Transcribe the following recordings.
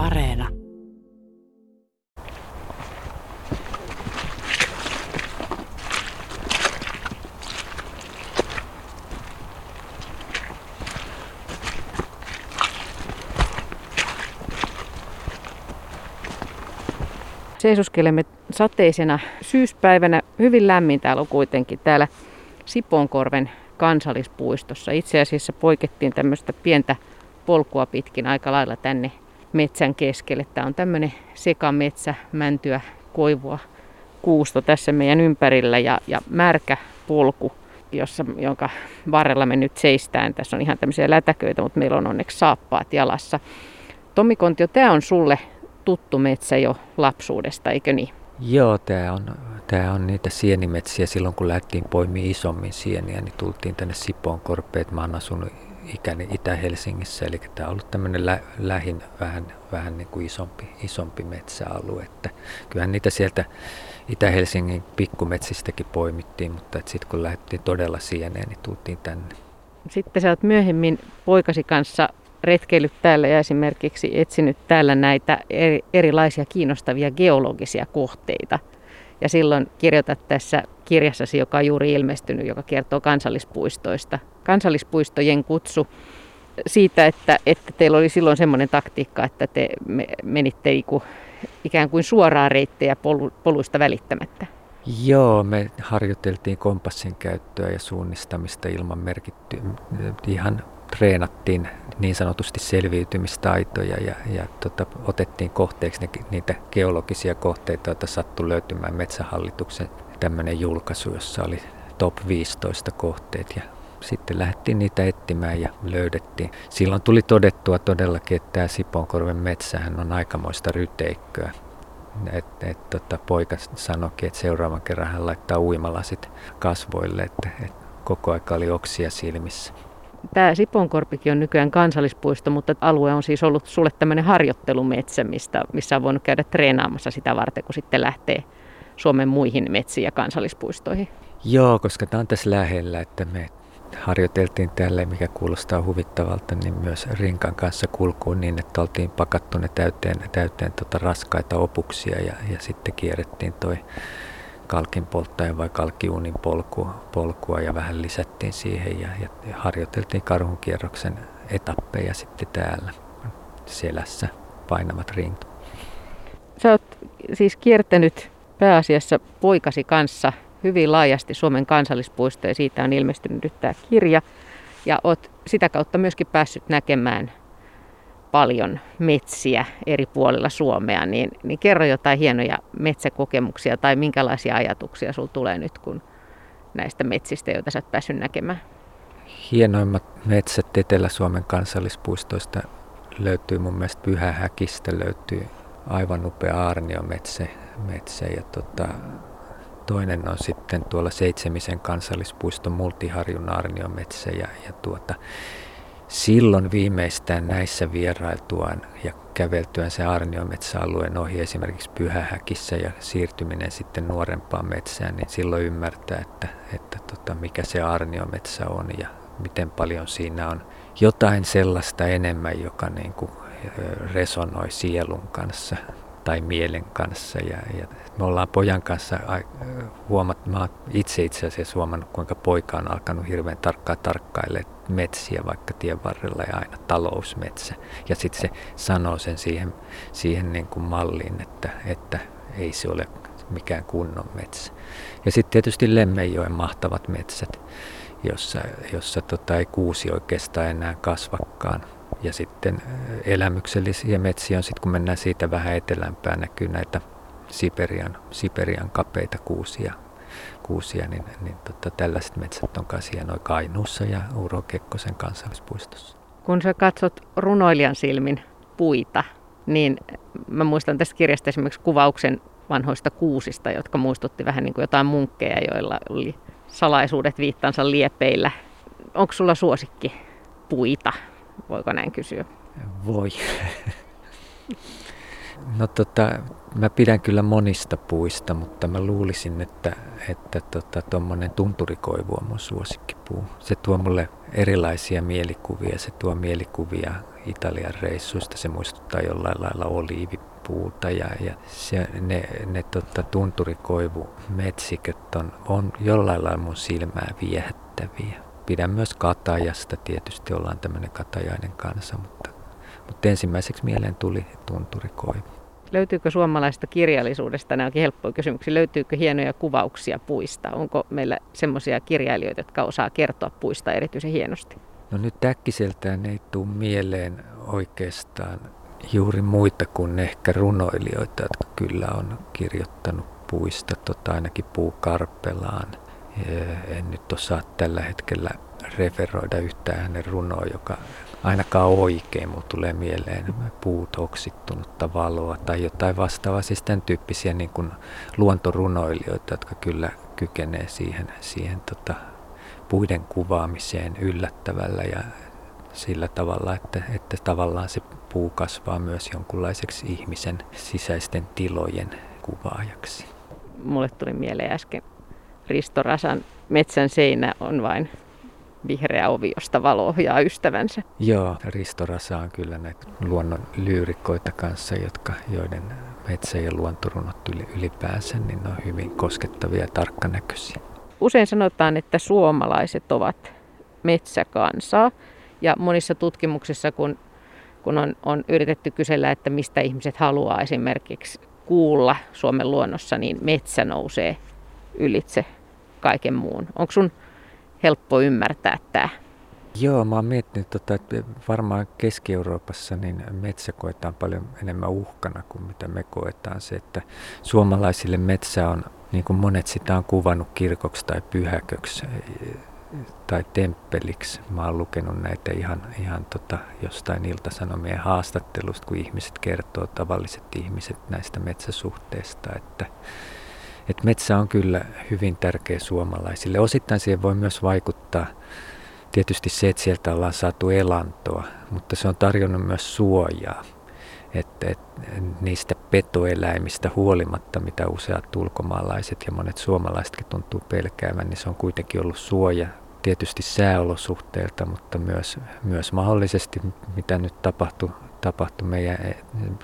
Areena. Seisoskelemme sateisena syyspäivänä. Hyvin lämmin täällä on kuitenkin täällä Siponkorven kansallispuistossa. Itse asiassa poikettiin tämmöistä pientä polkua pitkin aika lailla tänne metsän keskelle. Tämä on tämmöinen sekametsä, mäntyä, koivua, kuusto tässä meidän ympärillä ja, ja märkä polku, jossa, jonka varrella me nyt seistään. Tässä on ihan tämmöisiä lätäköitä, mutta meillä on onneksi saappaat jalassa. Tommi Kontio, tämä on sulle tuttu metsä jo lapsuudesta, eikö niin? Joo, tämä on, tämä on niitä sienimetsiä. Silloin kun lähdettiin poimimaan isommin sieniä, niin tultiin tänne Sipoon korpeet. Mä oon asunut ikäni Itä-Helsingissä, eli tämä on ollut tämmöinen lä- lähin vähän, vähän niin kuin isompi, isompi metsäalue. Että kyllähän niitä sieltä Itä-Helsingin pikkumetsistäkin poimittiin, mutta sitten kun lähdettiin todella sieneen, niin tultiin tänne. Sitten sä oot myöhemmin poikasi kanssa retkeillyt täällä ja esimerkiksi etsinyt täällä näitä eri, erilaisia kiinnostavia geologisia kohteita. Ja silloin kirjoitat tässä kirjassasi, joka on juuri ilmestynyt, joka kertoo kansallispuistoista. Kansallispuistojen kutsu siitä, että, että teillä oli silloin semmoinen taktiikka, että te menitte ikään kuin suoraa reittejä polu, poluista välittämättä. Joo, me harjoiteltiin kompassin käyttöä ja suunnistamista ilman merkitty, ihan treenattiin niin sanotusti selviytymistaitoja ja, ja tota, otettiin kohteeksi ne, niitä geologisia kohteita, joita sattui löytymään Metsähallituksen tämmöinen julkaisu, jossa oli top 15 kohteet ja sitten lähdettiin niitä etsimään ja löydettiin. Silloin tuli todettua todellakin, että tämä Siponkorven metsähän on aikamoista ryteikköä. Et, et, tota, poika sanoikin, että seuraavan kerran hän laittaa uimalasit kasvoille, että et koko aika oli oksia silmissä. Tämä Siponkorpikin on nykyään kansallispuisto, mutta alue on siis ollut sulle tämmöinen harjoittelumetsä, mistä, missä on voinut käydä treenaamassa sitä varten, kun sitten lähtee Suomen muihin metsiin ja kansallispuistoihin. Joo, koska tämä on tässä lähellä, että me harjoiteltiin tälle, mikä kuulostaa huvittavalta, niin myös rinkan kanssa kulkuun niin, että oltiin pakattu ne täyteen, täyteen tota raskaita opuksia ja, ja sitten kierrettiin toi kalkin polttajan vai kalkkiuunin polkua, polkua ja vähän lisättiin siihen ja, ja harjoiteltiin karhunkierroksen etappeja sitten täällä selässä painavat ringt. Sä oot siis kiertänyt pääasiassa poikasi kanssa hyvin laajasti Suomen kansallispuistoja. Siitä on ilmestynyt nyt tämä kirja. Ja oot sitä kautta myöskin päässyt näkemään paljon metsiä eri puolilla Suomea, niin, niin kerro jotain hienoja metsäkokemuksia tai minkälaisia ajatuksia sinulla tulee nyt, kun näistä metsistä, joita oot päässyt näkemään? Hienoimmat metsät Etelä-Suomen kansallispuistoista löytyy mun mielestä Pyhähäkistä, löytyy aivan upea aarniometsä metsä, ja tota, toinen on sitten tuolla Seitsemisen kansallispuiston Multiharjun aarniometsä ja, ja tuota, silloin viimeistään näissä vierailtuaan ja käveltyään se Arniometsäalueen ohi esimerkiksi Pyhähäkissä ja siirtyminen sitten nuorempaan metsään, niin silloin ymmärtää, että, että tota, mikä se Arniometsä on ja miten paljon siinä on jotain sellaista enemmän, joka niin kuin resonoi sielun kanssa tai mielen kanssa. Ja, ja me ollaan pojan kanssa huomattu, mä itse itse asiassa huomannut, kuinka poika on alkanut hirveän tarkkaan tarkkailemaan metsiä vaikka tien varrella ja aina talousmetsä. Ja sitten se sanoo sen siihen, siihen niin kuin malliin, että, että ei se ole mikään kunnon metsä. Ja sitten tietysti Lemmenjoen mahtavat metsät, jossa, jossa tota ei kuusi oikeastaan enää kasvakkaan. Ja sitten elämyksellisiä metsiä on sitten, kun mennään siitä vähän etelämpään, näkyy näitä Siperian, Siperian kapeita kuusia, kuusia niin, niin tota, tällaiset metsät on kanssa hienoja Kainuussa ja Uro Kekkosen kansallispuistossa. Kun sä katsot runoilijan silmin puita, niin mä muistan tästä kirjasta esimerkiksi kuvauksen vanhoista kuusista, jotka muistutti vähän niin kuin jotain munkkeja, joilla oli salaisuudet viittansa liepeillä. Onko sulla suosikki puita? Voiko näin kysyä? Voi. No tota, mä pidän kyllä monista puista, mutta mä luulisin, että että tota, tunturikoivu on mun suosikkipuu. Se tuo mulle erilaisia mielikuvia. Se tuo mielikuvia Italian reissuista. Se muistuttaa jollain lailla oliivipuuta ja, ja se, ne, ne tota, tunturikoivumetsiköt on, on jollain lailla mun silmää viehättäviä. Pidän myös katajasta, tietysti ollaan tämmöinen katajainen kansa, mutta, mutta ensimmäiseksi mieleen tuli tunturikoivu. Löytyykö suomalaisesta kirjallisuudesta, nämä onkin helppoja kysymyksiä, löytyykö hienoja kuvauksia puista? Onko meillä semmoisia kirjailijoita, jotka osaa kertoa puista erityisen hienosti? No nyt äkkiseltään ei tule mieleen oikeastaan juuri muita kuin ehkä runoilijoita, jotka kyllä on kirjoittanut puista, tota ainakin puukarpelaan. En nyt osaa tällä hetkellä referoida yhtään hänen runoa, joka ainakaan oikein mulla tulee mieleen puut oksittunutta valoa tai jotain vastaavaa. Siis tämän tyyppisiä niin kuin luontorunoilijoita, jotka kyllä kykenee siihen, siihen tota, puiden kuvaamiseen yllättävällä ja sillä tavalla, että, että tavallaan se puu kasvaa myös jonkunlaiseksi ihmisen sisäisten tilojen kuvaajaksi. Mulle tuli mieleen äsken Risto Rasan Metsän seinä on vain vihreä ovi, josta valo ohjaa ystävänsä. Joo, Risto Rasa on kyllä näitä luonnon lyyrikoita kanssa, jotka, joiden metsä- ja luontorunot ylipäänsä niin on hyvin koskettavia ja tarkkanäköisiä. Usein sanotaan, että suomalaiset ovat metsäkansaa. Ja monissa tutkimuksissa, kun, kun on, on yritetty kysellä, että mistä ihmiset haluaa esimerkiksi kuulla Suomen luonnossa, niin metsä nousee ylitse kaiken muun. Onko sun helppo ymmärtää tämä? Joo, mä oon miettinyt, tota, että varmaan Keski-Euroopassa niin metsä koetaan paljon enemmän uhkana kuin mitä me koetaan. Se, että suomalaisille metsä on, niin kuin monet sitä on kuvannut kirkoksi tai pyhäköksi tai temppeliksi. Mä oon lukenut näitä ihan, ihan tota, jostain iltasanomien haastattelusta, kun ihmiset kertoo, tavalliset ihmiset näistä metsäsuhteista, että että metsä on kyllä hyvin tärkeä suomalaisille. Osittain siihen voi myös vaikuttaa tietysti se, että sieltä ollaan saatu elantoa, mutta se on tarjonnut myös suojaa. Että, että niistä petoeläimistä huolimatta, mitä useat ulkomaalaiset ja monet suomalaisetkin tuntuu pelkäävän, niin se on kuitenkin ollut suoja tietysti sääolosuhteilta, mutta myös, myös mahdollisesti, mitä nyt tapahtui tapahtui meidän eh,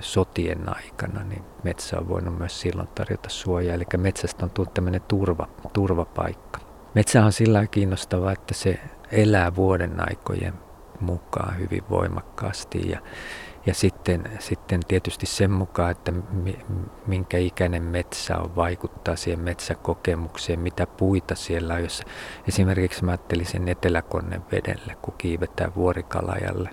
sotien aikana, niin metsä on voinut myös silloin tarjota suojaa. Eli metsästä on tullut tämmöinen turva, turvapaikka. Metsä on sillä kiinnostava, että se elää vuoden aikojen mukaan hyvin voimakkaasti ja ja sitten, sitten tietysti sen mukaan, että minkä ikäinen metsä on, vaikuttaa siihen metsäkokemukseen, mitä puita siellä on. Jos esimerkiksi mä ajattelisin Eteläkonnen vedelle, kun kiivetään vuorikalajalle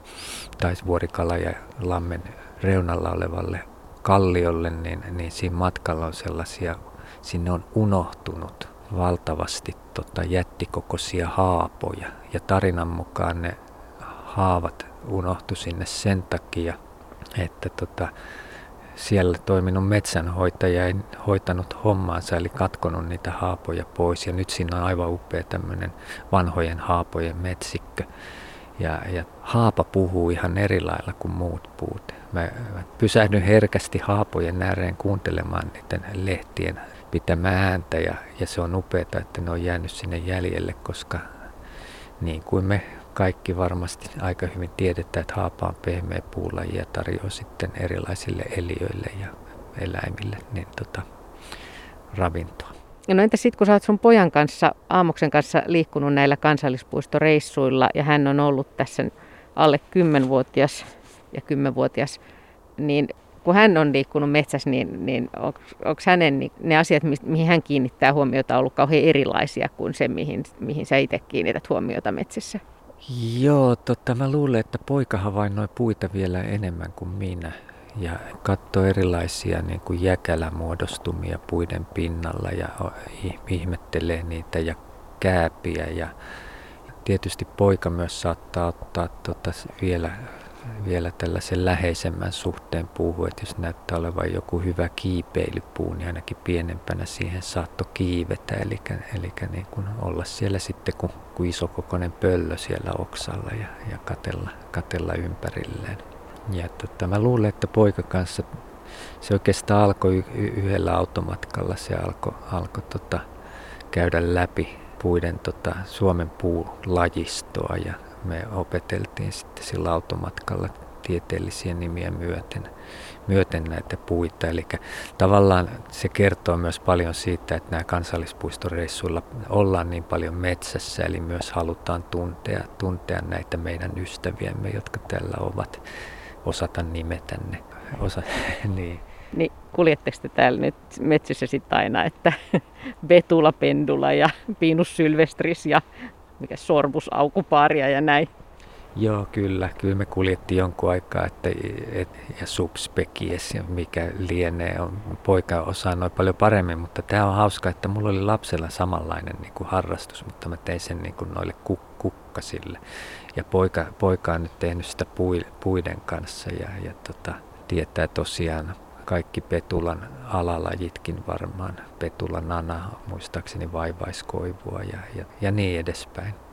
tai vuorikalaja lammen reunalla olevalle kalliolle, niin, niin siinä matkalla on sellaisia, sinne on unohtunut valtavasti tota, jättikokoisia haapoja. Ja tarinan mukaan ne haavat unohtu sinne sen takia, että tota, siellä toiminut metsänhoitaja ei hoitanut hommaansa, eli katkonut niitä haapoja pois. Ja nyt siinä on aivan upea tämmöinen vanhojen haapojen metsikkö. Ja, ja haapa puhuu ihan eri lailla kuin muut puut. Mä pysähdyn herkästi haapojen ääreen kuuntelemaan niiden lehtien pitämään ääntä ja, ja se on upeaa, että ne on jäänyt sinne jäljelle, koska niin kuin me kaikki varmasti aika hyvin tiedetään, että haapa on pehmeä ja tarjoaa sitten erilaisille eliöille ja eläimille niin tota, ravintoa. No entä sitten, kun sä oot sun pojan kanssa, Aamoksen kanssa liikkunut näillä kansallispuistoreissuilla ja hän on ollut tässä alle 10-vuotias ja 10-vuotias, niin kun hän on liikkunut metsässä, niin, niin onko hänen niin, ne asiat, mihin hän kiinnittää huomiota, ollut kauhean erilaisia kuin se, mihin, mihin sä itse kiinnität huomiota metsässä? Joo, totta. Mä luulen, että poika havainnoi puita vielä enemmän kuin minä ja katsoi erilaisia niin kuin jäkälämuodostumia puiden pinnalla ja ihmettelee niitä ja kääpiä ja tietysti poika myös saattaa ottaa tota vielä vielä tällaisen läheisemmän suhteen puuhun, että jos näyttää olevan joku hyvä kiipeilypuu, niin ainakin pienempänä siihen saattoi kiivetä, eli, eli niin kuin olla siellä sitten kuin, kuin isokokoinen pöllö siellä oksalla ja, ja katella, katella ympärilleen. Ja tota, mä luulen, että poika kanssa se oikeastaan alkoi yhdellä automatkalla, se alkoi alko, tota, käydä läpi puiden tota, Suomen puulajistoa ja me opeteltiin sitten sillä automatkalla tieteellisiä nimiä myöten, myöten näitä puita. Eli tavallaan se kertoo myös paljon siitä, että nämä kansallispuistoreissuilla ollaan niin paljon metsässä, eli myös halutaan tuntea, tuntea näitä meidän ystäviämme, jotka täällä ovat, osata nimetä ne. Osa, niin. Niin kuljetteko te täällä nyt metsissä sitten aina, että Betula Pendula ja Pinus Sylvestris ja mikä Sorbus Aukupaaria ja näin? Joo, kyllä. Kyllä me kuljettiin jonkun aikaa, että, et, ja subspekies ja mikä lienee. On, poika osaa noin paljon paremmin, mutta tämä on hauska, että mulla oli lapsella samanlainen niin kuin harrastus, mutta mä tein sen niin kuin noille kuk- kukkasille. Ja poika, poika on nyt tehnyt sitä puiden kanssa ja, ja tota, tietää tosiaan kaikki Petulan alalajitkin varmaan. Petula nana, muistaakseni vaivaiskoivua ja, ja, ja niin edespäin.